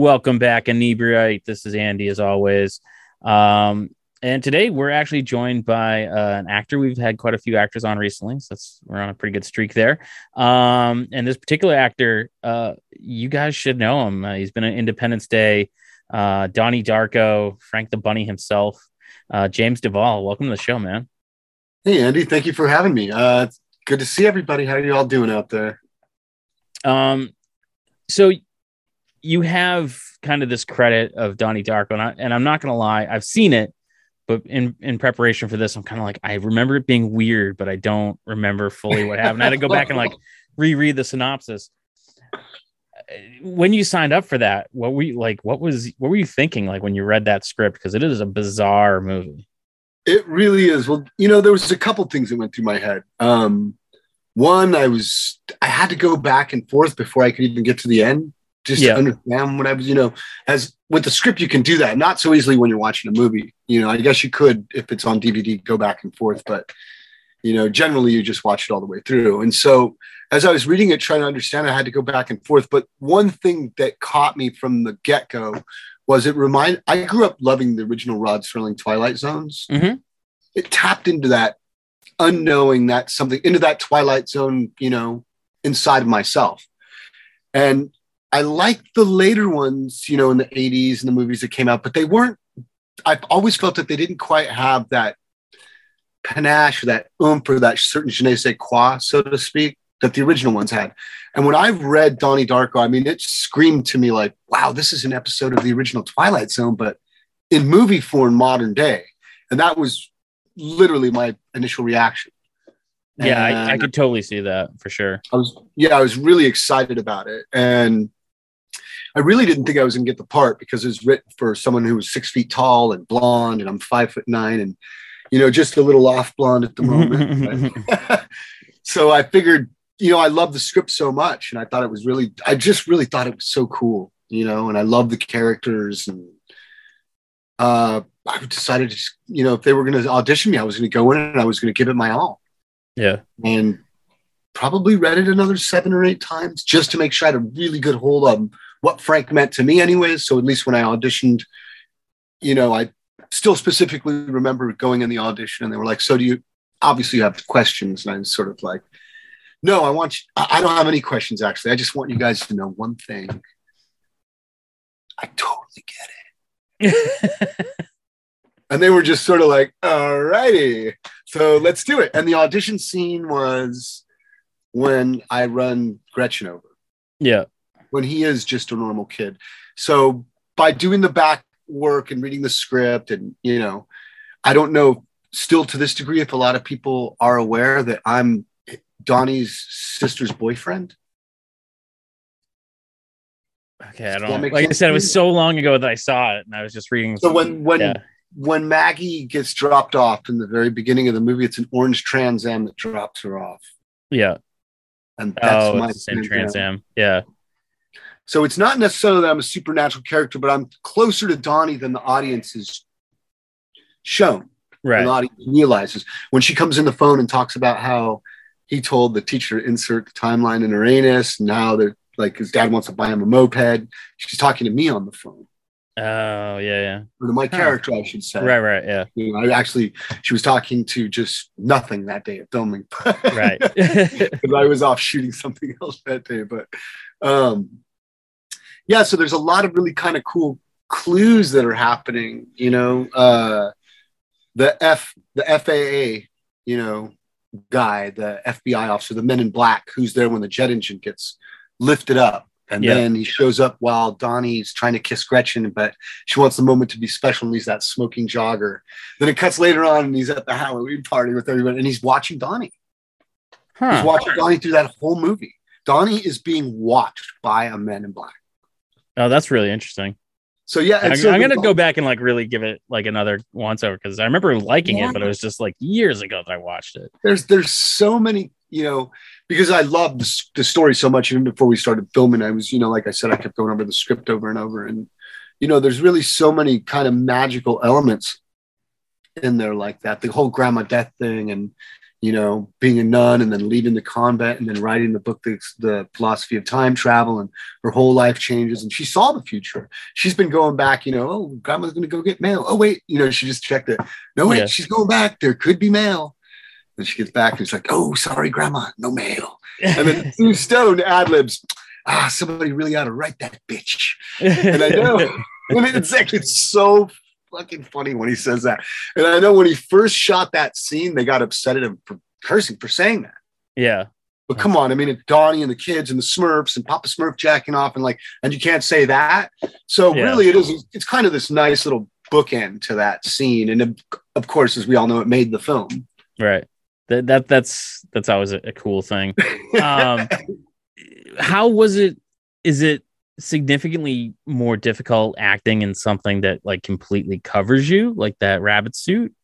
Welcome back, Inebriate. This is Andy, as always. Um, and today we're actually joined by uh, an actor. We've had quite a few actors on recently, so that's we're on a pretty good streak there. Um, and this particular actor, uh, you guys should know him. Uh, he's been an Independence Day, uh, Donnie Darko, Frank the Bunny himself, uh, James Duval. Welcome to the show, man. Hey, Andy. Thank you for having me. Uh, it's good to see everybody. How are you all doing out there? Um, so you have kind of this credit of Donnie Darko, and, I, and I'm not gonna lie, I've seen it, but in in preparation for this, I'm kind of like I remember it being weird, but I don't remember fully what happened. I had to go back and like reread the synopsis. When you signed up for that, what were you like? What was what were you thinking like when you read that script? Because it is a bizarre movie. It really is. Well, you know, there was a couple things that went through my head. Um, one, I was I had to go back and forth before I could even get to the end just yeah. understand what I was, you know, as with the script, you can do that. Not so easily when you're watching a movie. You know, I guess you could, if it's on DVD, go back and forth, but, you know, generally you just watch it all the way through. And so as I was reading it, trying to understand, I had to go back and forth. But one thing that caught me from the get go was it remind, I grew up loving the original Rod Serling Twilight Zones. Mm-hmm. It tapped into that unknowing that something, into that Twilight Zone, you know, inside of myself. And I like the later ones, you know, in the 80s and the movies that came out, but they weren't, I've always felt that they didn't quite have that panache, that oomph, or that certain je ne sais quoi, so to speak, that the original ones had. And when I've read Donnie Darko, I mean, it screamed to me like, wow, this is an episode of the original Twilight Zone, but in movie form, modern day. And that was literally my initial reaction. Yeah, I, I, could totally see that for sure. I was, yeah, I was really excited about it. And I really didn't think I was going to get the part because it was written for someone who was six feet tall and blonde, and I'm five foot nine, and you know, just a little off blonde at the moment. so I figured, you know, I love the script so much, and I thought it was really, I just really thought it was so cool, you know, and I love the characters, and uh, I decided to, you know, if they were going to audition me, I was going to go in and I was going to give it my all. Yeah, and probably read it another seven or eight times just to make sure I had a really good hold on what Frank meant to me, anyways. So at least when I auditioned, you know, I still specifically remember going in the audition and they were like, So do you obviously you have questions? And I was sort of like, No, I want you, I don't have any questions actually. I just want you guys to know one thing. I totally get it. and they were just sort of like, all righty, so let's do it. And the audition scene was when I run Gretchen over. Yeah when he is just a normal kid. So by doing the back work and reading the script, and you know, I don't know still to this degree if a lot of people are aware that I'm Donnie's sister's boyfriend. Okay, I don't like I said, it was so long ago that I saw it, and I was just reading. So when when yeah. when Maggie gets dropped off in the very beginning of the movie, it's an orange Trans Am that drops her off. Yeah, and that's oh, my same Trans Am. Yeah, so it's not necessarily that I'm a supernatural character, but I'm closer to Donnie than the audience is shown. Right. The audience realizes when she comes in the phone and talks about how he told the teacher to insert the timeline in her anus, and how they're like his dad wants to buy him a moped. She's talking to me on the phone. Oh yeah, yeah. Or to my huh. character, I should say. Right, right, yeah. You know, I actually, she was talking to just nothing that day of filming. right. Because I was off shooting something else that day, but um, yeah, so there's a lot of really kind of cool clues that are happening. You know, uh, the F, the FAA, you know, guy, the FBI officer, the Men in Black, who's there when the jet engine gets lifted up. And yep. then he shows up while Donnie's trying to kiss Gretchen, but she wants the moment to be special, and he's that smoking jogger. Then it cuts later on, and he's at the Halloween party with everybody, and he's watching Donnie. Huh. He's watching Donnie through that whole movie. Donnie is being watched by a Men in Black. Oh, that's really interesting. So yeah, I'm, so I'm gonna go back and like really give it like another once over because I remember liking yeah. it, but it was just like years ago that I watched it. There's there's so many, you know, because I loved the, the story so much. Even before we started filming, I was, you know, like I said, I kept going over the script over and over, and you know, there's really so many kind of magical elements in there like that. The whole grandma death thing, and you know, being a nun and then leaving the convent and then writing the book, the, the philosophy of time travel, and her whole life changes. And she saw the future. She's been going back, you know, oh, grandma's going to go get mail. Oh, wait, you know, she just checked it. No, wait, yeah. she's going back. There could be mail. And she gets back and it's like, oh, sorry, grandma, no mail. And then Sue Stone ad libs, ah, somebody really ought to write that bitch. And I know, it's like, it's so fucking funny when he says that. And I know when he first shot that scene, they got upset at him for cursing for saying that. Yeah. But come on, I mean, it's Donnie and the kids and the Smurfs and Papa Smurf jacking off and like, and you can't say that. So yeah. really, it is. It's kind of this nice little bookend to that scene, and of course, as we all know, it made the film. Right. That, that that's that's always a, a cool thing. Um, how was it? Is it significantly more difficult acting in something that like completely covers you, like that rabbit suit?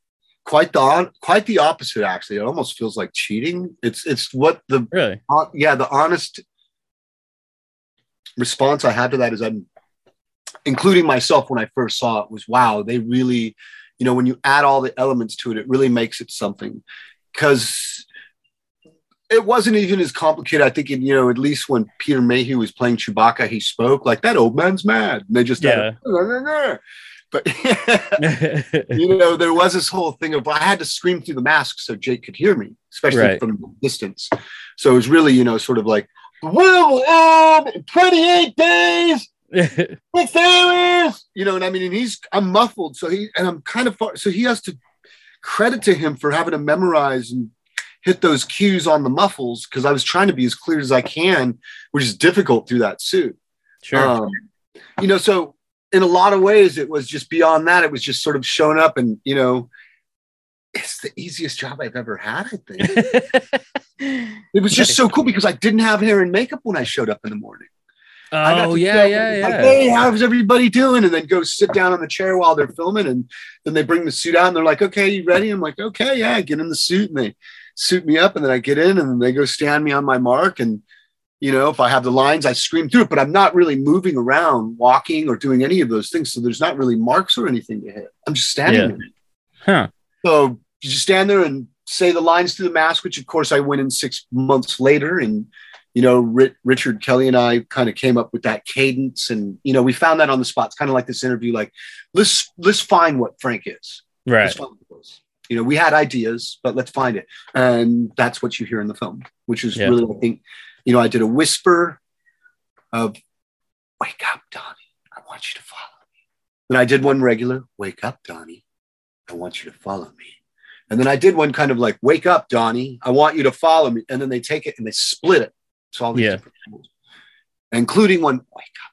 Quite the quite the opposite. Actually, it almost feels like cheating. It's it's what the really uh, yeah the honest response I had to that is I'm including myself when I first saw it was wow they really you know when you add all the elements to it it really makes it something because it wasn't even as complicated. I think, you know, at least when Peter Mayhew was playing Chewbacca, he spoke like that old man's mad. And they just, yeah. but you know, there was this whole thing of I had to scream through the mask so Jake could hear me, especially right. from distance. So it was really, you know, sort of like, will end um, 28 days. Six hours, you know, and I mean, and he's I'm muffled, so he and I'm kind of far, so he has to credit to him for having to memorize and hit those cues on the muffles because I was trying to be as clear as I can, which is difficult through that suit. Sure. Um, you know, so in a lot of ways, it was just beyond that. It was just sort of showing up and, you know, it's the easiest job I've ever had, I think. it was just so cool because I didn't have hair and makeup when I showed up in the morning. Oh yeah, yeah, yeah. Like, hey, how's everybody doing? And then go sit down on the chair while they're filming, and then they bring the suit out, and they're like, "Okay, you ready?" I'm like, "Okay, yeah." Get in the suit, and they suit me up and then I get in and they go stand me on my mark. And, you know, if I have the lines, I scream through it, but I'm not really moving around, walking or doing any of those things. So there's not really marks or anything to hit. I'm just standing yeah. there. Huh. So you just stand there and say the lines through the mask, which of course I went in six months later. And, you know, Richard Kelly and I kind of came up with that cadence. And, you know, we found that on the spot. It's kind of like this interview, like, let's, let's find what Frank is. Right you know, we had ideas, but let's find it. And that's what you hear in the film, which is yeah. really, I think, you know, I did a whisper of, wake up, Donnie. I want you to follow me. And I did one regular, wake up, Donnie. I want you to follow me. And then I did one kind of like, wake up, Donnie. I want you to follow me. And then they take it and they split it. It's all these yeah. including one, wake up,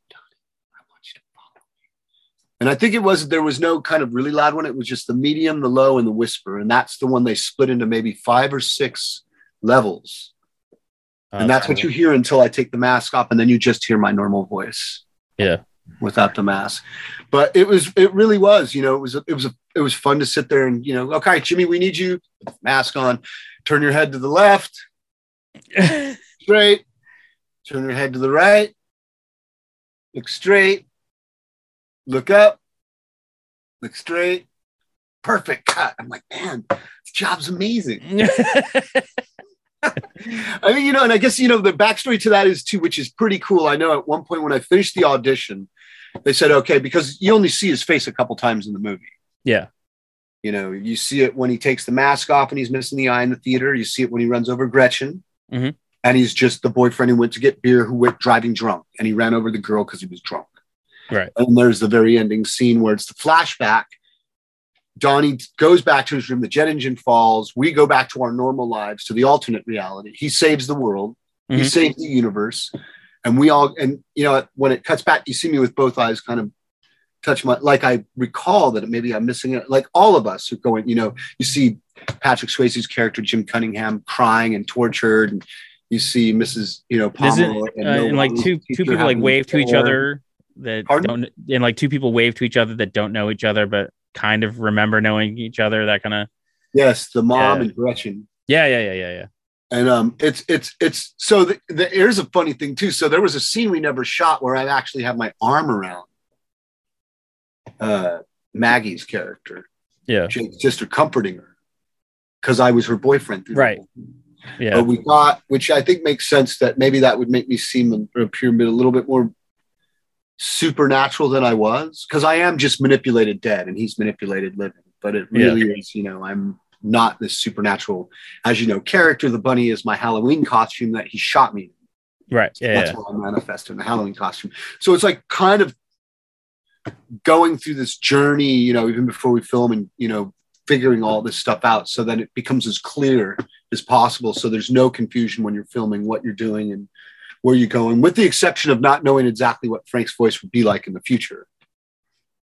and I think it was there was no kind of really loud one. It was just the medium, the low, and the whisper. And that's the one they split into maybe five or six levels. and that's what you hear until I take the mask off, and then you just hear my normal voice. Yeah. Without the mask. But it was it really was, you know, it was a, it was a, it was fun to sit there and, you know, okay, Jimmy, we need you, mask on, turn your head to the left, straight, turn your head to the right, look straight, look up, look straight, perfect cut. I'm like, man, this job's amazing. I mean, you know, and I guess, you know, the backstory to that is too, which is pretty cool. I know at one point when I finished the audition, they said, okay, because you only see his face a couple times in the movie. Yeah. You know, you see it when he takes the mask off and he's missing the eye in the theater. You see it when he runs over Gretchen. Mm-hmm. And he's just the boyfriend who went to get beer who went driving drunk and he ran over the girl because he was drunk. Right. And there's the very ending scene where it's the flashback. Donnie goes back to his room, the jet engine falls. We go back to our normal lives, to the alternate reality. He saves the world, mm-hmm. he saves the universe. And we all, and you know, when it cuts back, you see me with both eyes kind of touch my, like I recall that maybe I'm missing it. Like all of us are going, you know, you see Patrick Swayze's character, Jim Cunningham, crying and tortured. And you see Mrs. You know, Palmer and, uh, and like two two people like wave to each other that Pardon? don't and like two people wave to each other that don't know each other but kind of remember knowing each other that kind of yes the mom yeah. and gretchen yeah yeah yeah yeah yeah and um it's it's it's so the, the, here's a funny thing too so there was a scene we never shot where i actually have my arm around uh maggie's character yeah jake's sister comforting her because I was her boyfriend. Right. Yeah. But we got, which I think makes sense that maybe that would make me seem a pyramid a little bit more supernatural than I was because I am just manipulated dead and he's manipulated living. But it really yeah. is, you know, I'm not this supernatural, as you know, character. The bunny is my Halloween costume that he shot me. Right. Yeah. That's yeah. what I manifest in the Halloween costume. So it's like kind of going through this journey, you know, even before we film and, you know, figuring all this stuff out so that it becomes as clear as possible. So there's no confusion when you're filming what you're doing and where you're going, with the exception of not knowing exactly what Frank's voice would be like in the future.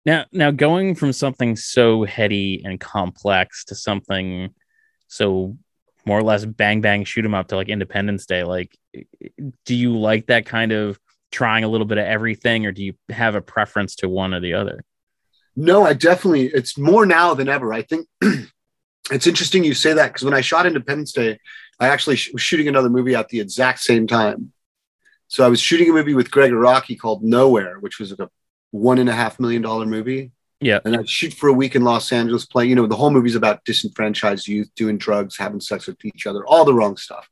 Now, now going from something so heady and complex to something so more or less bang bang shoot 'em up to like Independence Day, like, do you like that kind of trying a little bit of everything, or do you have a preference to one or the other? No, I definitely. It's more now than ever. I think it's interesting you say that because when I shot Independence Day, I actually sh- was shooting another movie at the exact same time. So I was shooting a movie with Gregg Araki called Nowhere, which was like a one and a half million dollar movie. Yeah. And I'd shoot for a week in Los Angeles playing, you know, the whole movie's about disenfranchised youth doing drugs, having sex with each other, all the wrong stuff.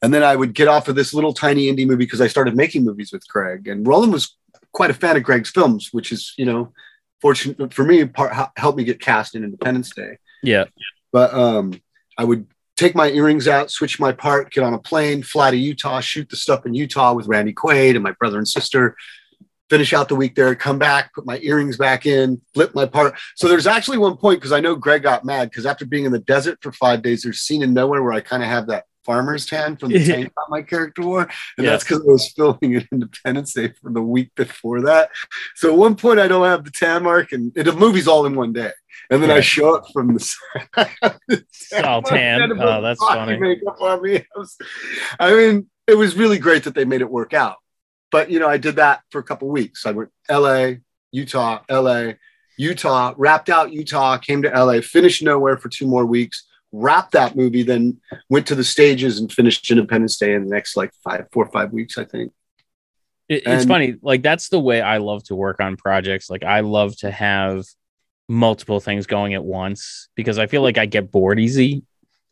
And then I would get off of this little tiny indie movie because I started making movies with Gregg. And Roland was quite a fan of Gregg's films, which is, you know, fortunate for me, part, helped me get cast in Independence Day. Yeah. But um, I would take my earrings out, switch my part, get on a plane, fly to Utah, shoot the stuff in Utah with Randy Quaid and my brother and sister, finish out the week there, come back, put my earrings back in, flip my part. So there's actually one point because I know Gregg got mad because after being in the desert for five days, there's scene in nowhere where I kind of have that farmer's tan from the tank my character wore. And yes. that's because I was filming an Independence Day for the week before that. So at one point I don't have the tan mark and the movie's all in one day. And then yeah. I show up from the all tan. Oh, that's funny. Makeup on me. I, was, I mean, it was really great that they made it work out. But you know, I did that for a couple weeks. I went LA, Utah, LA, Utah, wrapped out Utah, came to LA, finished nowhere for two more weeks, wrapped that movie, then went to the stages and finished Independence Day in the next like five, four or five weeks, I think. It, it's and, funny, like that's the way I love to work on projects. Like I love to have multiple things going at once because I feel like I get bored easy.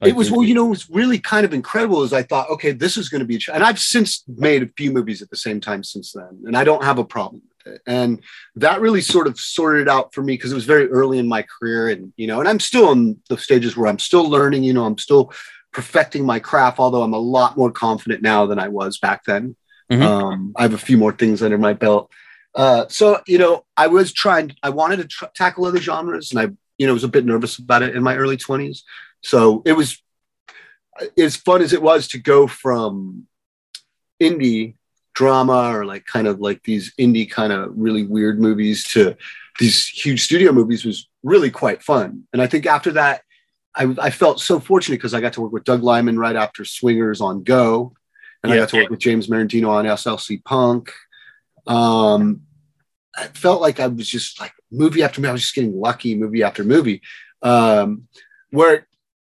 Like, it was well, you know, it was really kind of incredible. As I thought, okay, this is going to be, and I've since made a few movies at the same time since then, and I don't have a problem with it. And that really sort of sorted it out for me because it was very early in my career, and you know, and I'm still in the stages where I'm still learning. You know, I'm still perfecting my craft, although I'm a lot more confident now than I was back then. Mm-hmm. Um, I have a few more things under my belt. Uh, so you know, I was trying. I wanted to tr- tackle other genres, and I, you know, was a bit nervous about it in my early twenties. So it was as fun as it was to go from indie drama or like kind of like these indie kind of really weird movies to these huge studio movies was really quite fun. And I think after that, I, I felt so fortunate because I got to work with Doug Liman right after Swingers on Go, and yeah. I got to work with James Merendino on SLC Punk. Um, I felt like I was just like movie after movie. I was just getting lucky, movie after movie. Um, where it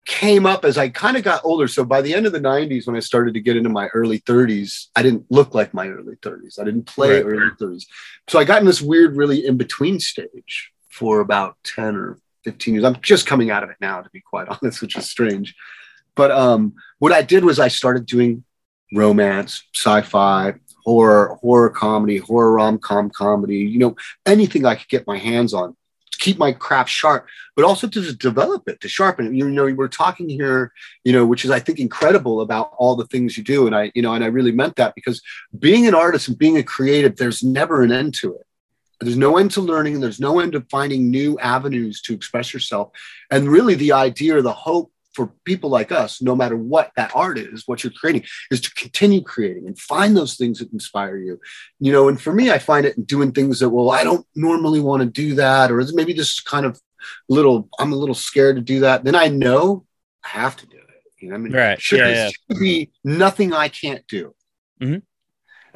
came up as I kind of got older. So by the end of the 90s, when I started to get into my early 30s, I didn't look like my early 30s. I didn't play right. early 30s. So I got in this weird, really in between stage for about 10 or 15 years. I'm just coming out of it now, to be quite honest, which is strange. But um, what I did was I started doing romance, sci-fi, horror, horror comedy, horror rom-com comedy, you know, anything I could get my hands on to keep my craft sharp, but also to develop it, to sharpen it. You know, we're talking here, you know, which is I think incredible about all the things you do. And I, you know, and I really meant that because being an artist and being a creative, there's never an end to it. There's no end to learning. And there's no end to finding new avenues to express yourself. And really, the idea the hope for people like us, no matter what that art is, what you're creating, is to continue creating and find those things that inspire you. You know, and for me, I find it doing things that, well, I don't normally want to do that, or maybe just kind of little, I'm a little scared to do that. Then I know I have to do it. You know, I mean, right. should, yeah, yeah. be nothing I can't do. Mm-hmm.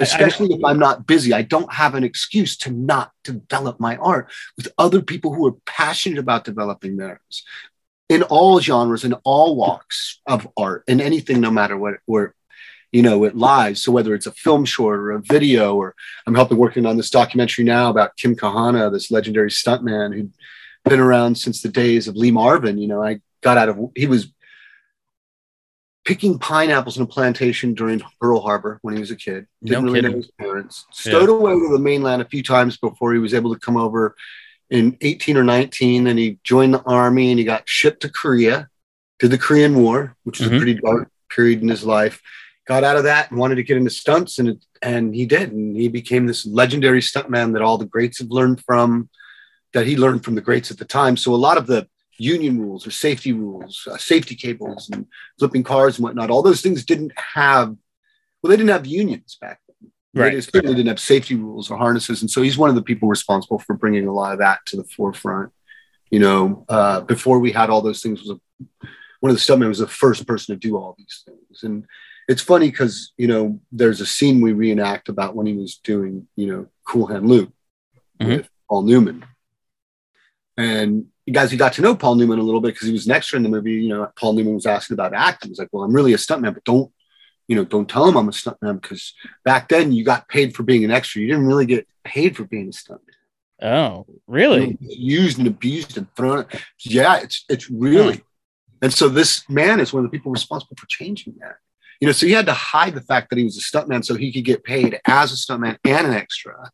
Especially I, I, if I'm not busy, I don't have an excuse to not develop my art with other people who are passionate about developing theirs in all genres, in all walks of art, and anything, no matter what, where you know it lies. So whether it's a film short or a video, or I'm helping working on this documentary now about Kim Kahana, this legendary stuntman who'd been around since the days of Lee Marvin. You know, I got out of he was picking pineapples in a plantation during Pearl Harbor when he was a kid. Didn't No really kidding. know his parents. Stowed Yeah. away to the mainland a few times before he was able to come over in 18 or 19. And he joined the army and he got shipped to Korea, did the Korean War, which was Mhm. a pretty dark period in his life. Got out of that and wanted to get into stunts, and it, and he did, and he became this legendary stuntman that all the greats have learned from, that he learned from the greats at the time. So a lot of the union rules or safety rules, uh, safety cables, and flipping cars and whatnot, all those things didn't have. Well, they didn't have unions back then. Right. They certainly didn't have safety rules or harnesses, and so he's one of the people responsible for bringing a lot of that to the forefront. You know, uh, before we had all those things, was a, one of the stuntmen was the first person to do all these things, and it's funny because you know there's a scene we reenact about when he was doing you know Cool Hand Luke Mhm. with Paul Newman, and you guys, we got to know Paul Newman a little bit because he was an extra in the movie. You know, Paul Newman was asking about acting. He's like, "Well, I'm really a stuntman, but don't." You know, don't tell him I'm a stuntman because back then you got paid for being an extra. You didn't really get paid for being a stuntman Oh, really? used and abused and thrown. Yeah, it's it's really. And so this man is one of the people responsible for changing that. You know, so he had to hide the fact that he was a stuntman so he could get paid as a stuntman and an extra.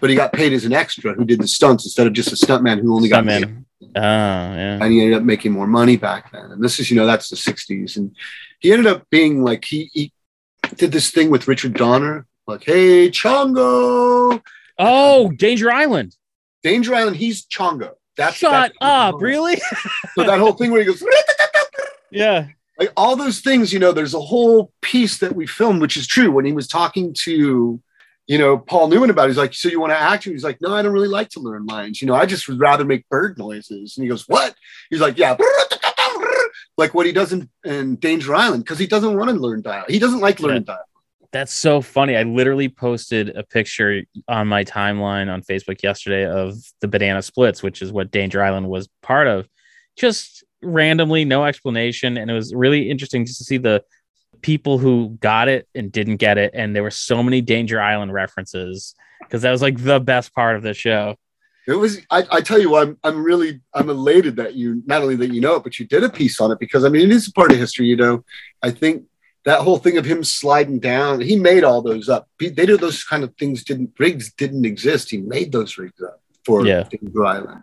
But he got paid as an extra who did the stunts instead of just a stuntman who only got paid. Oh, yeah. And he ended up making more money back then. And this is, you know, that's the 60s. And he ended up being like, he, he did this thing with Richard Donner, like, hey, Chongo. Oh, Danger Island. Danger Island, he's Chongo. That's Shut that's- up. Really? So that whole thing where he goes, yeah. like all those things, you know, there's a whole piece that we filmed, which is true. When he was talking to, you know, Paul Newman about it, he's like, So you want to act? And he's like, No, I don't really like to learn lines. You know, I just would rather make bird noises. And he goes, What? He's like, Yeah. Like what he does in, in Danger Island, because he doesn't want to learn dialogue. He doesn't like learning dialogue. That's so funny. I literally posted a picture on my timeline on Facebook yesterday of the banana splits, which is what Danger Island was part of. Just randomly, no explanation. And it was really interesting just to see the people who got it and didn't get it. And there were so many Danger Island references because that was like the best part of the show. It was. I, I tell you, I'm. I'm really. I'm elated that you not only that you know it, but you did a piece on it because I mean, it is a part of history. You know, I think that whole thing of him sliding down, he made all those up. They did those kind of things. Didn't rigs didn't exist. He made those rigs up for Yeah. Danger Island.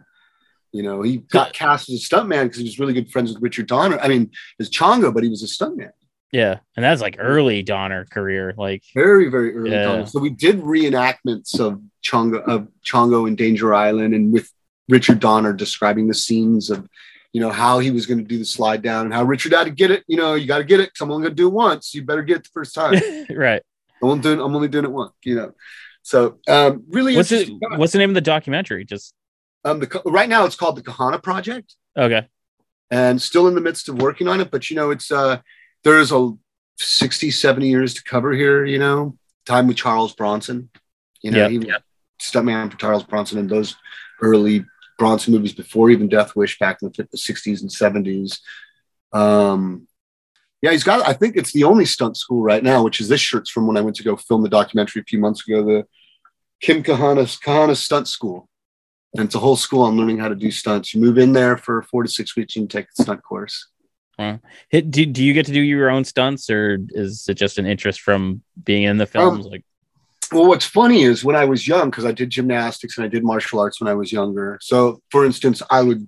You know, he got cast as a stuntman because he was really good friends with Richard Donner. I mean, as Chongo, but he was a stuntman. Yeah. And that's like early Donner career. Like, Very, very early Yeah. Donner. So we did reenactments of Chongo of Chongo and Danger Island and with Richard Donner describing the scenes of you know how he was going to do the slide down and how Richard had to get it. You know, you got to get it. I'm only going to do it once. You better get it the first time. right. I'm only doing. I'm only doing it once. You know. So um, really, What's it? What's the name of the documentary? Just um, the, right now it's called the Kahana Project. okay. and still in the midst of working on it. But you know, it's uh there's a 60, 70 years to cover here, you know, time with Charles Bronson. You know, Yeah. he was stuntman for Charles Bronson and those early Bronson movies before even Death Wish back in the 60s and 70s. Um yeah, he's got I think it's the only stunt school right now, which is this shirt's from when I went to go film the documentary a few months ago, the Kim Kahana's Kahana Stunt School. And it's a whole school on learning how to do stunts. You move in there for four to six weeks and take the stunt course. Hit, do, do you get to do your own stunts or is it just an interest from being in the um, films? like, Well, what's funny is when I was young, because I did gymnastics and I did martial arts when I was younger. So, for instance, I would,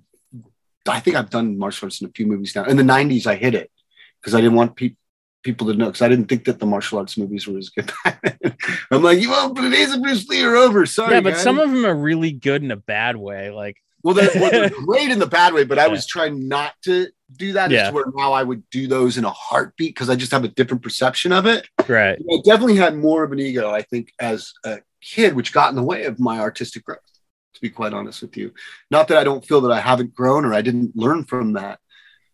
I think I've done martial arts in a few movies now. In the 90s, I hid it because I didn't want pe- people to know, because I didn't think that the martial arts movies were as good. I'm like, you well, the days of Bruce Lee are over. Sorry. yeah, but guys." some of them are really good in a bad way. Like, Well, they're, well, they're great in the bad way, but I was trying not to do that. Yeah. Where now I would do those in a heartbeat because I just have a different perception of it. right. I definitely had more of an ego, I think, as a kid, which got in the way of my artistic growth, to be quite honest with you. Not that I don't feel that I haven't grown or I didn't learn from that,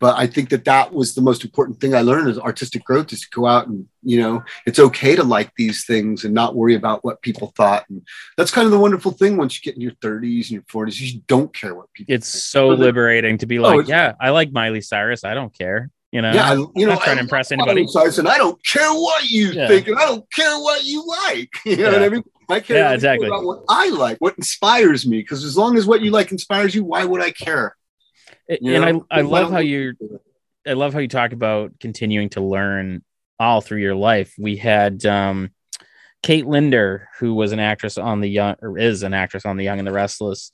but I think that that was the most important thing I learned is artistic growth is to go out and, you know, it's okay to like these things and not worry about what people thought. And that's kind of the wonderful thing once you get in your 30s and your 40s, you don't care what people It's think. so But liberating to be Oh, like, it's- yeah, I like Miley Cyrus. I don't care. You know, Yeah, I, you know, not trying to impress anybody. Miley Cyrus, and I don't care what you Yeah. think, and I don't care what you like. You know what Yeah. I mean? I care Yeah, exactly. about what I like, what inspires me. Because as long as what you like inspires you, why would I care? You and know? I, I love how you're. I love how you talk about continuing to learn all through your life. We had um, Kate Linder, who was an actress on the young or is an actress on the Young and the Restless,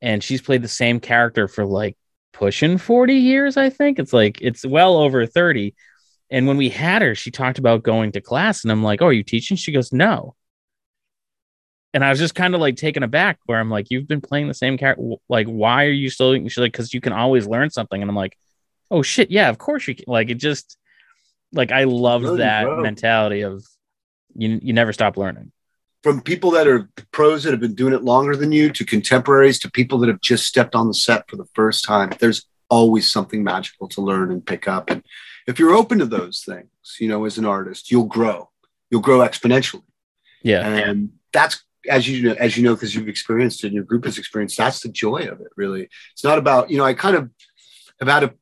and she's played the same character for like pushing 40 years, I think. It's like it's well over 30. And when we had her, she talked about going to class, and I'm like, Oh, are you teaching? She goes, No. And I was just kind of like taken aback where I'm like, You've been playing the same character. Like, why are you still? She's like, Because you can always learn something. And I'm like, Oh, shit. Yeah, of course you can. Like, it just, like, I love really, that bro. mentality of you, you never stop learning from people that are pros that have been doing it longer than you to contemporaries to people that have just stepped on the set for the first time there's always something magical to learn and pick up and if you're open to those things you know as an artist you'll grow you'll grow exponentially yeah and that's as you know as you know because you've experienced it and your group has experienced that's the joy of it really it's not about you know i kind of have had a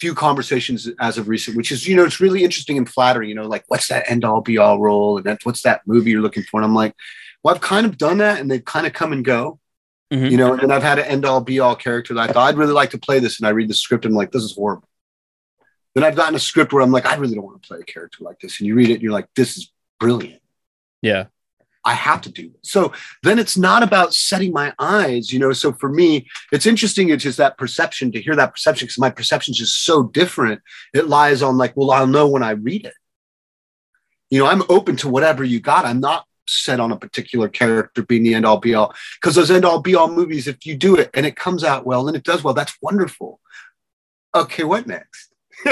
few conversations as of recent, which is, you know, it's really interesting and flattering, you know, like what's that end all be all role? And that's what's that movie you're looking for? And I'm like, well, I've kind of done that and they've kind of come and go, mm-hmm. you know, and I've had an end all be all character that I thought I'd really like to play this. And I read the script and I'm like, this is horrible. Then I've gotten a script where I'm like, I really don't want to play a character like this. And you read it and you're like, this is brilliant. Yeah. I have to do. So then it's not about setting my eyes, you know. So for me, it's interesting. It's just that perception to hear that perception because my perception is just so different. It lies on like, well, I'll know when I read it. You know, I'm open to whatever you got. I'm not set on a particular character being the end all be all because those end all be all movies, if you do it and it comes out well and it does well, that's wonderful. Okay, what next?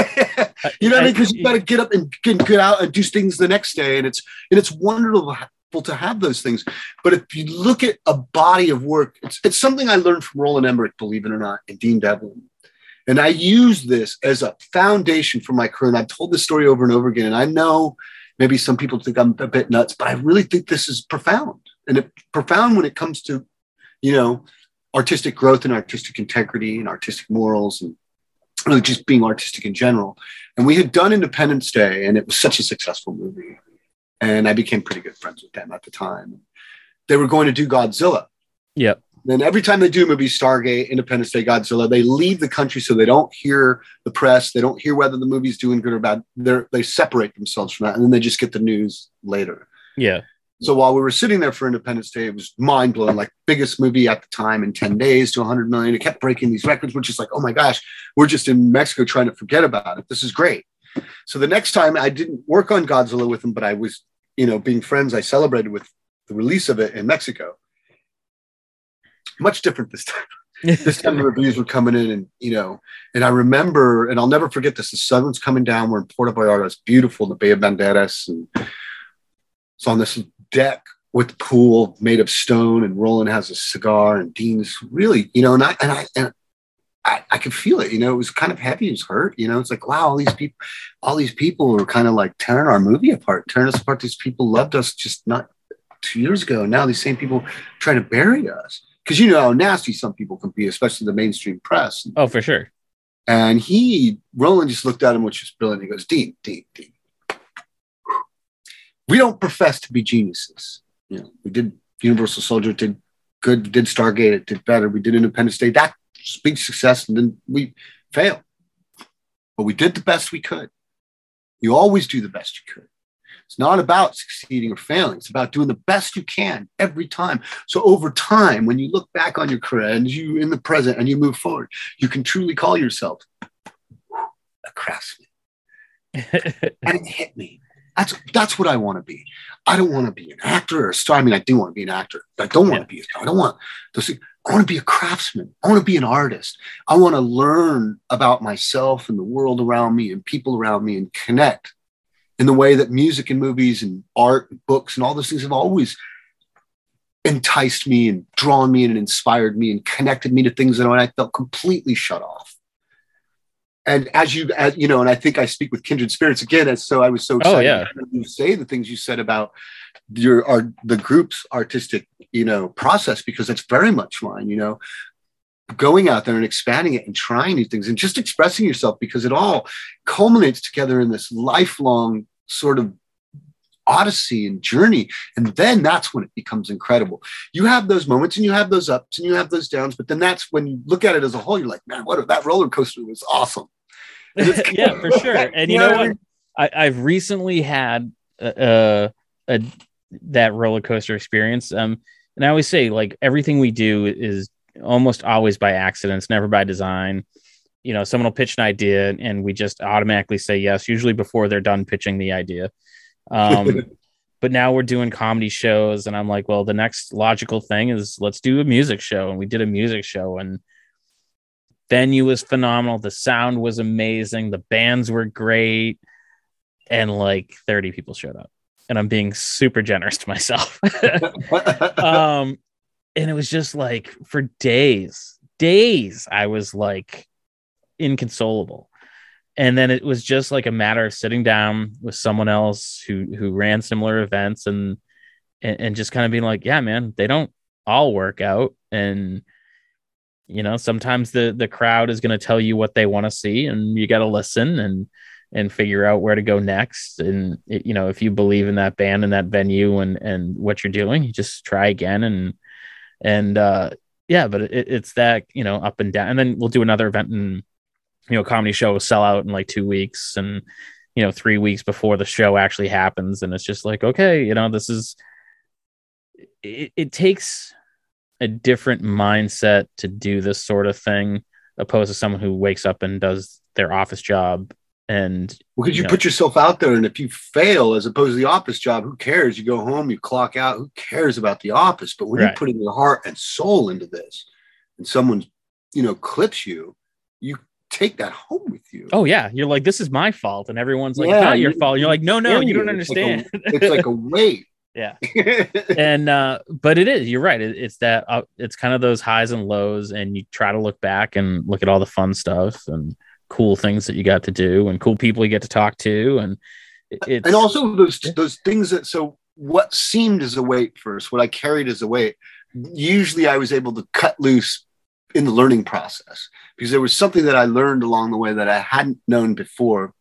you know what I mean? Because you got to get up and get out and do things the next day, and it's and it's wonderful to have those things. But if you look at a body of work, it's, it's something I learned from Roland Emmerich, believe it or not, and Dean Devlin. And I use this as a foundation for my career. And I've told this story over and over again. And I know maybe some people think I'm a bit nuts, but I really think this is profound. And it, profound when it comes to, you know, artistic growth and artistic integrity and artistic morals and really just being artistic in general. And we had done Independence Day, and it was such a successful movie and I became pretty good friends with them at the time. They were going to do Godzilla. Yep. Then every time they do a movie Stargate, Independence Day, Godzilla, they leave the country so they don't hear the press. They don't hear whether the movie's doing good or bad. They they separate themselves from that, and then they just get the news later. Yeah. So while we were sitting there for Independence Day, it was mind blowing. Like biggest movie at the time in ten days to 100 million. It kept breaking these records. We're just like, oh my gosh, we're just in Mexico trying to forget about it. This is great. So the next time I didn't work on Godzilla with him, but I was you know, being friends, I celebrated with the release of it in Mexico. Much different this time. this time the reviews were coming in, and you know, and I remember, and I'll never forget this. The sun was coming down. We're in Puerto Vallarta. It's beautiful, the Bay of Banderas, and it's on this deck with the pool made of stone, and Roland has a cigar, and Dean's really, you know, and I and I and I, I could feel it, you know, it was kind of heavy, it was hurt, you know, it's like, wow, all these people, all these people were kind of like tearing our movie apart, tearing us apart. These people loved us just not two years ago. Now these same people trying to bury us. Cause you know how nasty some people can be, especially the mainstream press. Oh, for sure. And he, Roland just looked at him, which is brilliant. He goes, Dean, Dean, Dean. We don't profess to be geniuses. You know, we did Universal Soldier, did good, did Stargate, it did better. We did Independence Day. That big success and then we fail. But we did the best we could. You always do the best you could. It's not about succeeding or failing. It's about doing the best you can every time. So over time, when you look back on your career and you in the present and you move forward, you can truly call yourself a craftsman. and it hit me. That's that's what I want to be. I don't want to be an actor or a star. I mean, I do want to be an actor. I don't want yeah. to be a star. I don't want those things. I want to be a craftsman. I want to be an artist. I want to learn about myself and the world around me and people around me and connect in the way that music and movies and art and books and all those things have always enticed me and drawn me in and inspired me and connected me to things that I felt completely shut off. And as you, as, you know, and I think I speak with kindred spirits again. And so I was so oh, excited oh, yeah. you say the things you said about your are the group's artistic you know process because that's very much mine you know going out there and expanding it and trying new things and just expressing yourself because it all culminates together in this lifelong sort of odyssey and journey and then that's when it becomes incredible you have those moments and you have those ups and you have those downs but then that's when you look at it as a whole you're like man what if that roller coaster was awesome yeah, for sure. And you know what? I, I've recently had a, a, a that roller coaster experience. Um, and I always say like everything we do is almost always by accidents, never by design. You know, someone will pitch an idea and we just automatically say yes, usually before they're done pitching the idea. Um, but now we're doing comedy shows, and I'm like, well, the next logical thing is let's do a music show. And we did a music show, and venue was phenomenal. The sound was amazing. The bands were great. And like 30 people showed up. And I'm being super generous to myself. um, and it was just like for days, days, I was like inconsolable. And then it was just like a matter of sitting down with someone else who who ran similar events and and, and just kind of being like, yeah, man, they don't all work out. And you know, sometimes the the crowd is going to tell you what they want to see, and you got to listen and and figure out where to go next. And it, you know, if you believe in that band and that venue and and what you're doing, you just try again and and uh, yeah, but it, it's that you know up and down. And then we'll do another event and you know, comedy show sell out in like two weeks and you know three weeks before the show actually happens, and it's just like okay, you know, this is it, it takes a different mindset to do this sort of thing opposed to someone who wakes up and does their office job and well, because you, you know, put yourself out there, and if you fail, as opposed to the office job, who cares? You go home, you clock out. Who cares about the office? But when right. you put in your heart and soul into this, and someone, you know, clips you, you take that home with you. Oh yeah, you're like, this is my fault, and everyone's like, yeah, not your fault. You're like, no, no, you don't understand. It's like a, it's like a weight. yeah, and uh, but it is. You're right. It, it's that. Uh, it's kind of those highs and lows, and you try to look back and look at all the fun stuff and cool things that you got to do and cool people you get to talk to and it's, and also those those things that so what seemed as a weight first what i carried as a weight usually i was able to cut loose in the learning process because there was something that i learned along the way that i hadn't known before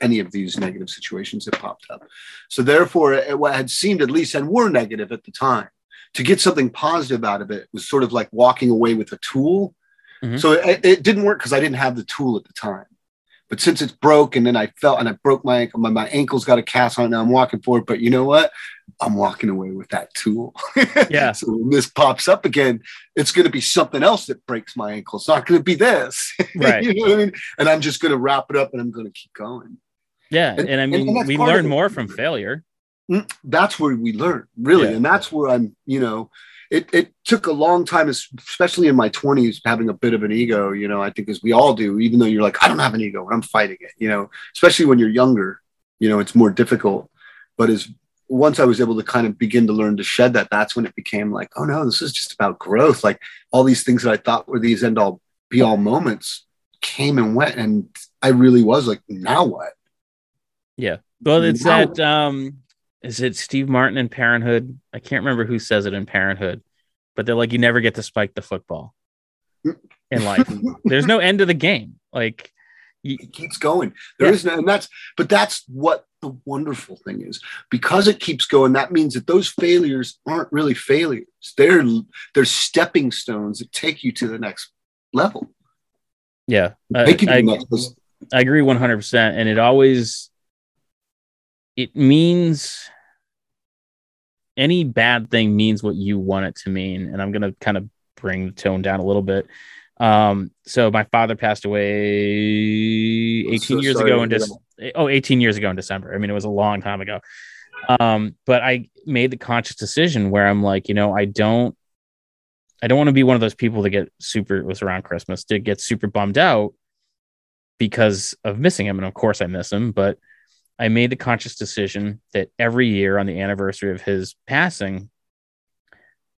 any of these negative situations that popped up so therefore what had seemed at least and were negative at the time to get something positive out of it was sort of like walking away with a tool Mm-hmm. So it, it, didn't work because I didn't have the tool at the time. But since it's broke and then I felt and I broke my ankle, my, my ankle's got a cast on it. Now I'm walking forward. But you know what? I'm walking away with that tool. Yeah. so when this pops up again, it's going to be something else that breaks my ankle. It's not going to be this. Right. you know what I mean? And I'm just going to wrap it up and I'm going to keep going. Yeah. And, and I mean, and we learn more from failure. Mm, that's where we learn, really. Yeah. And that's where I'm, you know, it, it took a long time, especially in my 20s, having a bit of an ego, you know, I think as we all do, even though you're like, I don't have an ego, and I'm fighting it, you know, especially when you're younger, you know, it's more difficult. But as once I was able to kind of begin to learn to shed that, that's when it became like, oh no, this is just about growth. Like all these things that I thought were these end all be all moments came and went. And I really was like, now what? Yeah. Well, it's now that, um, is it Steve Martin in Parenthood? I can't remember who says it in Parenthood, but they're like, you never get to spike the football in life. There's no end to the game. Like you, it keeps going. There yeah. is no, and that's but that's what the wonderful thing is because it keeps going. That means that those failures aren't really failures. They're they're stepping stones that take you to the next level. Yeah, I, I, I agree 100, percent and it always it means any bad thing means what you want it to mean. And I'm going to kind of bring the tone down a little bit. Um, so my father passed away 18 so years ago in De- oh, 18 years ago in December. I mean, it was a long time ago. Um, but I made the conscious decision where I'm like, you know, I don't, I don't want to be one of those people that get super, it was around Christmas to get super bummed out because of missing him. And of course I miss him, but I made the conscious decision that every year on the anniversary of his passing,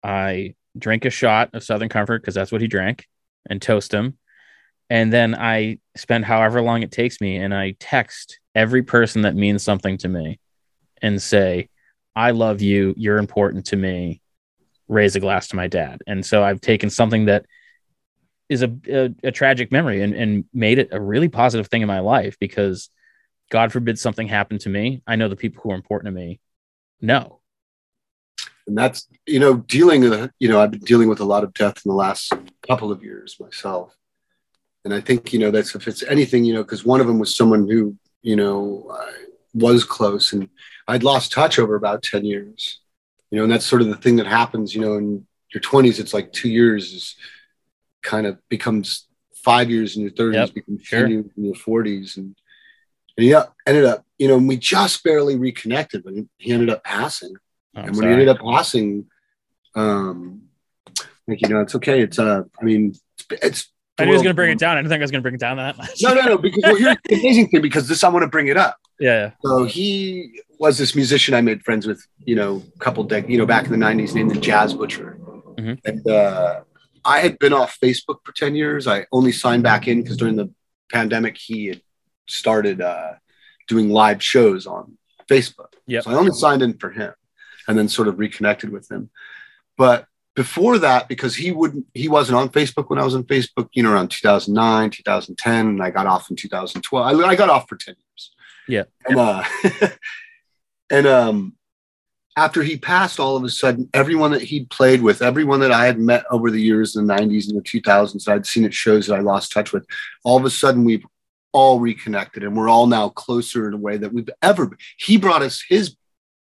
I drink a shot of Southern Comfort because that's what he drank and toast him. And then I spend however long it takes me and I text every person that means something to me and say, I love you. You're important to me. Raise a glass to my dad. And so I've taken something that is a, a, a tragic memory and, and made it a really positive thing in my life because God forbid something happened to me, I know the people who are important to me know. And that's, you know, dealing with, you know, I've been dealing with a lot of death in the last couple of years myself. and I think you know that's if it's anything, you know, because one of them was someone who you know uh, was close, and I'd lost touch over about ten years, you know, and that's sort of the thing that happens, you know, in your twenties, it's like two years is kind of becomes five years in your thirties, yep, becomes sure. in your forties, and, and yeah, ended up, you know, we just barely reconnected, but he ended up passing, oh, and when sorry. he ended up passing, um, like you know, it's okay. It's uh, I mean, it's, it's I knew he was going to bring it down. I didn't think I was going to bring it down that much. no, no, no. Because well, here's the amazing thing because this I want to bring it up. Yeah. So he was this musician I made friends with, you know, a couple de- you know, back in the '90s, named the Jazz Butcher, mm-hmm. and uh, I had been off Facebook for ten years. I only signed back in because during the pandemic he had started uh, doing live shows on Facebook. Yeah. So I only signed in for him, and then sort of reconnected with him. But before that because he wouldn't he wasn't on facebook when i was on facebook you know around 2009 2010 and i got off in 2012 i, I got off for 10 years yeah and uh and um after he passed all of a sudden everyone that he'd played with everyone that i had met over the years in the 90s and the 2000s i'd seen at shows that i lost touch with all of a sudden we've all reconnected and we're all now closer in a way that we've ever been. he brought us his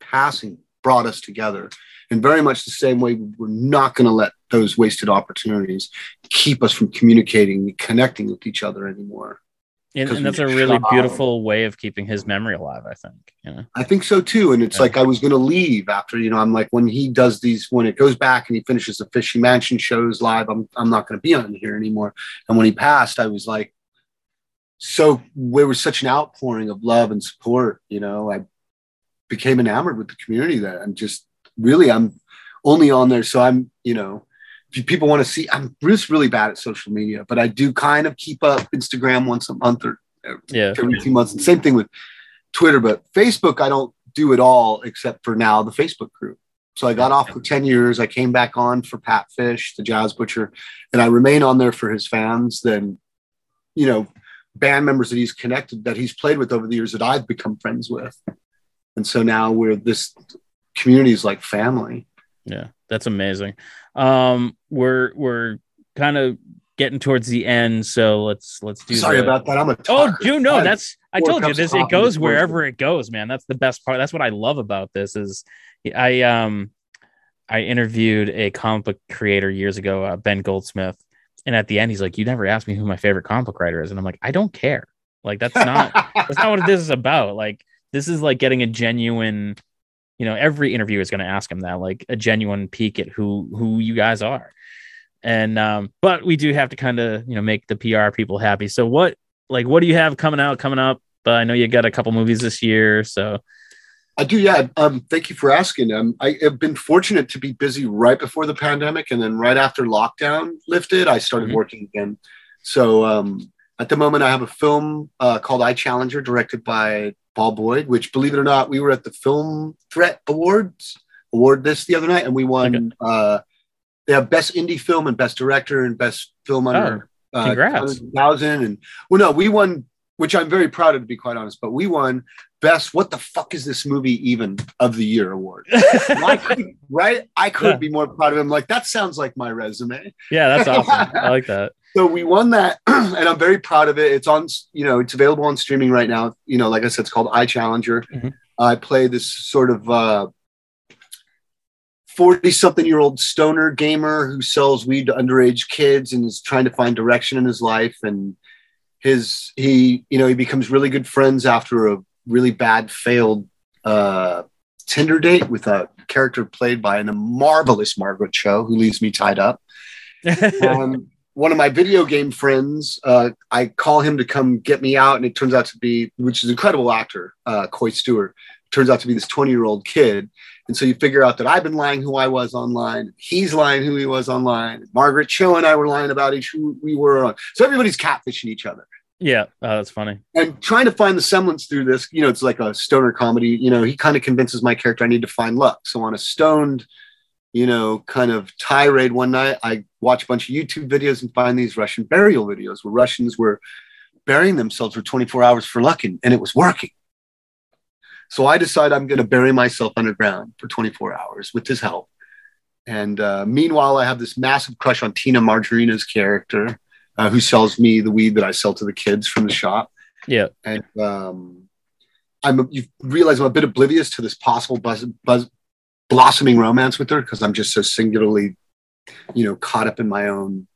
passing brought us together in very much the same way we're not going to let those wasted opportunities keep us from communicating and connecting with each other anymore and, and that's a really beautiful way of keeping his memory alive i think you know? i think so too and it's yeah. like i was going to leave after you know i'm like when he does these when it goes back and he finishes the fishy mansion shows live i'm, I'm not going to be on here anymore and when he passed i was like so there was such an outpouring of love and support you know i became enamored with the community that i'm just really I'm only on there. So I'm, you know, if people want to see, I'm just really bad at social media, but I do kind of keep up Instagram once a month or yeah. every two months. And same thing with Twitter, but Facebook, I don't do it all except for now the Facebook group. So I got off for 10 years. I came back on for Pat Fish, the jazz butcher, and I remain on there for his fans. Then, you know, band members that he's connected, that he's played with over the years that I've become friends with. And so now we're this community is like family. Yeah, that's amazing. Um, we're we're kind of getting towards the end, so let's let's do. Sorry the... about that. I'm a oh, you know that's I told you this. It goes wherever it goes, man. That's the best part. That's what I love about this. Is I um I interviewed a comic book creator years ago, uh, Ben Goldsmith, and at the end he's like, "You never asked me who my favorite comic book writer is," and I'm like, "I don't care. Like that's not that's not what this is about. Like this is like getting a genuine." you know every interviewer is going to ask him that like a genuine peek at who who you guys are and um but we do have to kind of you know make the pr people happy so what like what do you have coming out coming up uh, i know you got a couple movies this year so i do yeah um thank you for asking um i have been fortunate to be busy right before the pandemic and then right after lockdown lifted i started mm-hmm. working again so um at the moment i have a film uh, called i challenger directed by Paul Boyd, which believe it or not, we were at the Film Threat Awards award this the other night, and we won. Okay. Uh, they have best indie film and best director and best film under oh. Uh, thousand and well, no, we won, which I'm very proud of to be quite honest. But we won best. What the fuck is this movie even of the year award? I could, right? I could yeah. be more proud of him. Like that sounds like my resume. Yeah, that's awesome. I like that. So we won that, and I'm very proud of it. It's on, you know, it's available on streaming right now. You know, like I said, it's called I Challenger. Mm-hmm. I play this sort of uh, 40 something year old stoner gamer who sells weed to underage kids and is trying to find direction in his life. And his, he, you know, he becomes really good friends after a really bad failed uh, Tinder date with a character played by a marvelous Margaret Cho who leaves me tied up. um, one of my video game friends, uh, I call him to come get me out, and it turns out to be, which is an incredible actor, uh, Coy Stewart, turns out to be this 20 year old kid. And so you figure out that I've been lying who I was online. He's lying who he was online. Margaret Cho and I were lying about each who we were on. So everybody's catfishing each other. Yeah, oh, that's funny. And trying to find the semblance through this, you know, it's like a stoner comedy. You know, he kind of convinces my character I need to find luck. So on a stoned you know, kind of tirade one night. I watch a bunch of YouTube videos and find these Russian burial videos where Russians were burying themselves for 24 hours for luck, and, and it was working. So I decide I'm going to bury myself underground for 24 hours with his help. And uh, meanwhile, I have this massive crush on Tina Margarina's character, uh, who sells me the weed that I sell to the kids from the shop. Yeah. And um, I'm you realize I'm a bit oblivious to this possible buzz, buzz blossoming romance with her because I'm just so singularly, you know, caught up in my own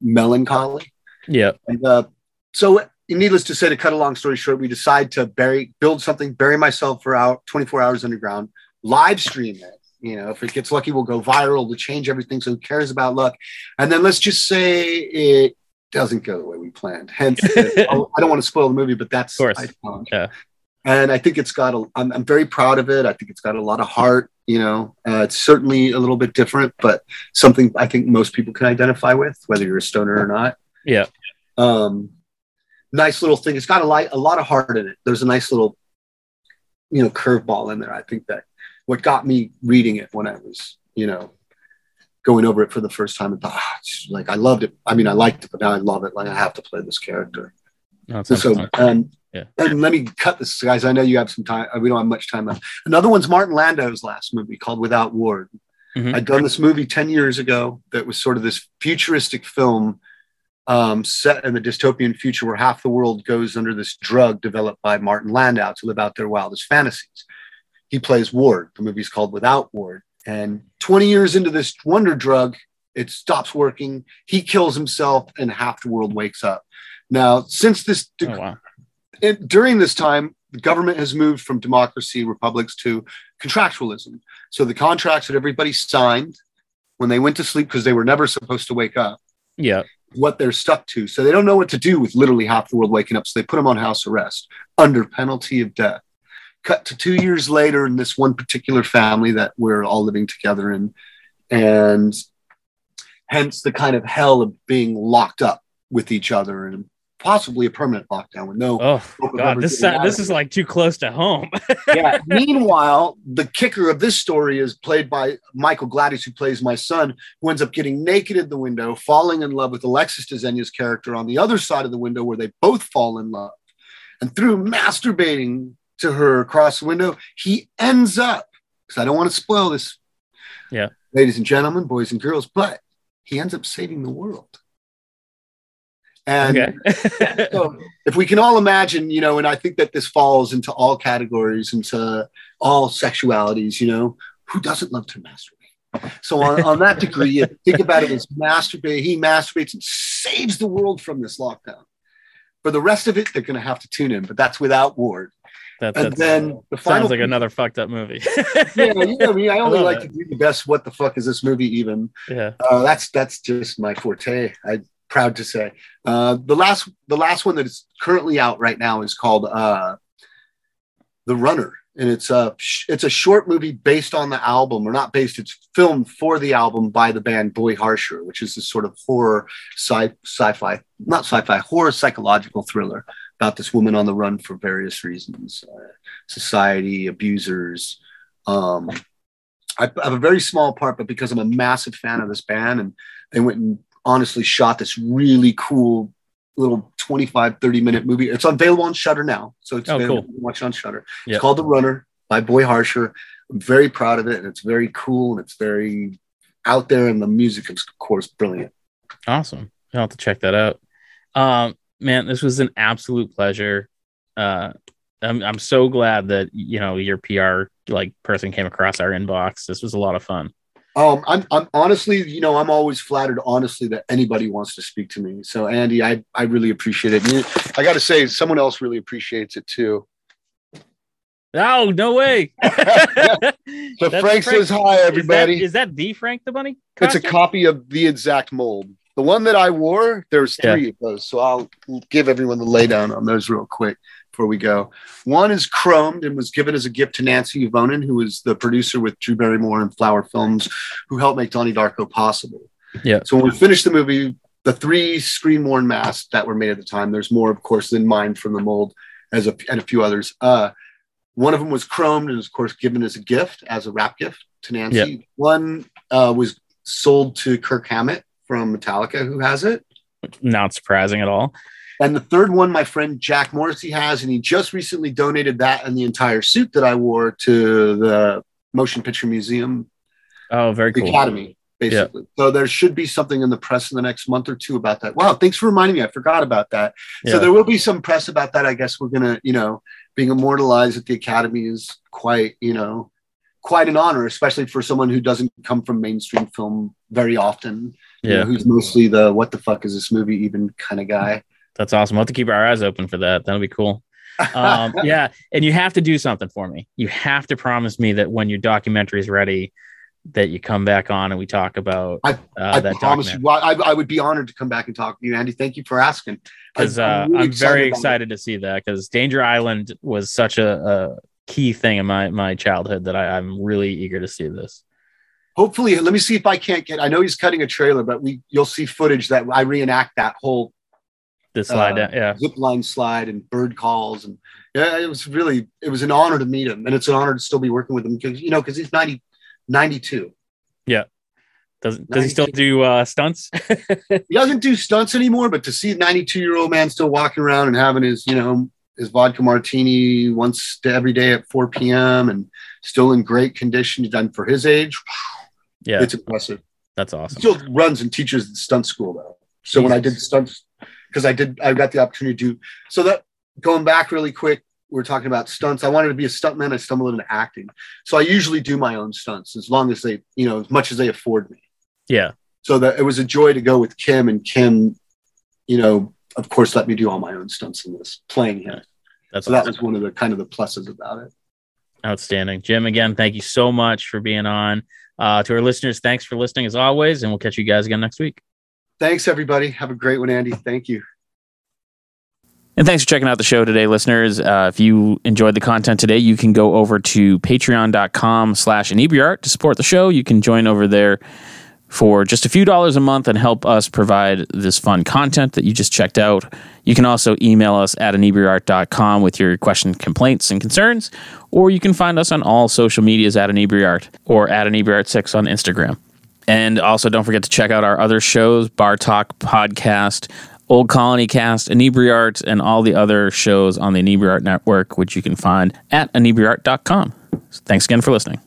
melancholy. Yeah. And uh, so, needless to say, to cut a long story short, we decide to bury, build something, bury myself for out 24 hours underground, live stream it. You know, if it gets lucky, we'll go viral to change everything. So who cares about luck? And then let's just say it doesn't go the way we planned. Hence, I don't want to spoil the movie, but that's of course. yeah. And I think it's got a. I'm, I'm very proud of it. I think it's got a lot of heart. You know, uh, it's certainly a little bit different, but something I think most people can identify with, whether you're a stoner or not. Yeah. Um, nice little thing. It's got a lot, a lot of heart in it. There's a nice little, you know, curveball in there. I think that what got me reading it when I was, you know, going over it for the first time and thought, ah, like I loved it. I mean, I liked it, but now I love it. Like I have to play this character. No, so, and, Yeah. and let me cut this, guys. I know you have some time. We don't have much time left. Another one's Martin Landau's last movie called Without Ward. Mhm. I'd done this movie 10 years ago that was sort of this futuristic film um, set in the dystopian future where half the world goes under this drug developed by Martin Landau to live out their wildest fantasies. He plays Ward. The movie's called Without Ward. And 20 years into this wonder drug, it stops working. He kills himself, and half the world wakes up. Now, since this Oh, wow. it, during this time, the government has moved from democracy, republics to contractualism. So the contracts that everybody signed when they went to sleep because they were never supposed to wake up, Yeah. what they're stuck to. So they don't know what to do with literally half the world waking up. So they put them on house arrest under penalty of death. Cut to two years later in this one particular family that we're all living together in, and hence the kind of hell of being locked up with each other and possibly a permanent lockdown with no Oh God, this this is like too close to home. yeah. Meanwhile, the kicker of this story is played by Michael Gladis, who plays my son, who ends up getting naked in the window, falling in love with Alexis Dziena's character on the other side of the window, where they both fall in love. And through masturbating to her across the window, he ends up, because I don't want to spoil this, Yeah. ladies and gentlemen, boys and girls, but he ends up saving the world. And okay. so if we can all imagine, you know, and I think that this falls into all categories, into all sexualities, you know, who doesn't love to masturbate? So on, on that degree, think about it as masturbate, he masturbates and saves the world from this lockdown. For the rest of it, they're going to have to tune in, but that's without Ward. That, And then the final sounds like another fucked up movie. yeah, you know me. I only love like it. to do the best. What the fuck is this movie even? yeah. Uh, that's that's just my forte. I'm proud to say. Uh, the last the last one that is currently out right now is called uh, The Runner, and it's a it's a short movie based on the album, or not based. It's filmed for the album by the band Boy Harsher, which is this sort of horror sci sci-fi, not sci-fi, horror psychological thriller about this woman on the run for various reasons, uh, society, abusers. Um, I I have a very small part, but because I'm a massive fan of this band and they went and honestly shot this really cool little 25, 30 minute movie. It's available on Shudder now. So it's Oh, available. cool. Watch on Shudder. Yeah. It's called The Runner by Boy Harsher. I'm very proud of it. And it's very cool and it's very out there. And the music is, of course, brilliant. Awesome. I'll have to check that out. Um, man, this was an absolute pleasure. Uh, I'm I'm so glad that you know your PR like person came across our inbox. This was a lot of fun. Um, I'm, I'm honestly, you know, I'm always flattered, honestly, that anybody wants to speak to me. So, Andy, I, I really appreciate it. You- I got to say, someone else really appreciates it too. Oh no way! So That's Frank, says hi, everybody. Is that, the Frank the Bunny? it's a copy of the exact mold. The one that I wore, there's Yeah. three of those. So I'll give everyone the laydown on those real quick before we go. One is chromed and was given as a gift to Nancy Juvonen, who was the producer with Drew Barrymore and Flower Films, who helped make Donnie Darko possible. Yeah. So when we finished the movie, the three screen worn masks that were made at the time, there's more, of course, than mine from the mold as a, and a few others. Uh, one of them was chromed and was, of course, given as a gift, as a wrap gift to Nancy. Yeah. One uh, was sold to Kirk Hammett from Metallica, who has it. Not surprising at all. And the third one, my friend Jack Morrissey has, and he just recently donated that and the entire suit that I wore to the Motion Picture Museum, Oh, very the cool. Academy, basically. Yeah. So there should be something in the press in the next month or two about that. Wow, thanks for reminding me. I forgot about that. Yeah. So there will be some press about that. I guess we're gonna, you know, being immortalized at the Academy is quite, you know, quite an honor, especially for someone who doesn't come from mainstream film very often. Yeah, know, who's mostly the "what the fuck is this movie?" even kind of guy. That's awesome. We'll have to keep our eyes open for that. That'll be cool. um, yeah, and you have to do something for me. You have to promise me that when your documentary is ready, that you come back on and we talk about. I, uh, I promise you. Well, I, I, would be honored to come back and talk to you, Andy. Thank you for asking. Because uh, I'm, really I'm very excited to see that because Danger Island was such a, a, key thing in my my childhood that I, I'm really eager to see this. Hopefully, let me see if I can't get. I know he's cutting a trailer, but we you'll see footage that I reenact that whole the slide uh, down, yeah, zip line slide and bird calls and yeah, it was really it was an honor to meet him, and it's an honor to still be working with him because you know because he's 90, 92. Yeah. Does, does he still do uh, stunts? he doesn't do stunts anymore, but to see a 92 year old man still walking around and having his, you know, his vodka martini once every day at 4 p.m. and still in great condition done for his age. Yeah. It's impressive. That's awesome. Still runs and teaches the stunt school though. So Jesus. when I did stunts, because I did, I got the opportunity to do so that going back really quick, we're talking about stunts. I wanted to be a stuntman. I stumbled into acting. So I usually do my own stunts as long as they, you know, as much as they afford me. Yeah. So that it was a joy to go with Kim and Kim, you know, of course, let me do all my own stunts in this playing him. That's so awesome. that was one of the kind of the pluses about it. Outstanding. Jim, again, thank you so much for being on. Uh, to our listeners, thanks for listening as always, and we'll catch you guys again next week. Thanks, everybody. Have a great one, Andy. Thank you. And thanks for checking out the show today, listeners. Uh, if you enjoyed the content today, you can go over to patreon.com slash inebriart to support the show. You can join over there for just a few dollars a month and help us provide this fun content that you just checked out. You can also email us at inebriart.com with your questions, complaints, and concerns, or you can find us on all social medias at inebriart or at inebriart6 on Instagram. And also, don't forget to check out our other shows, Bar Talk Podcast, Old Colony Cast, Inebriart, and all the other shows on the Inebriart Network, which you can find at inebriart.com. Thanks again for listening.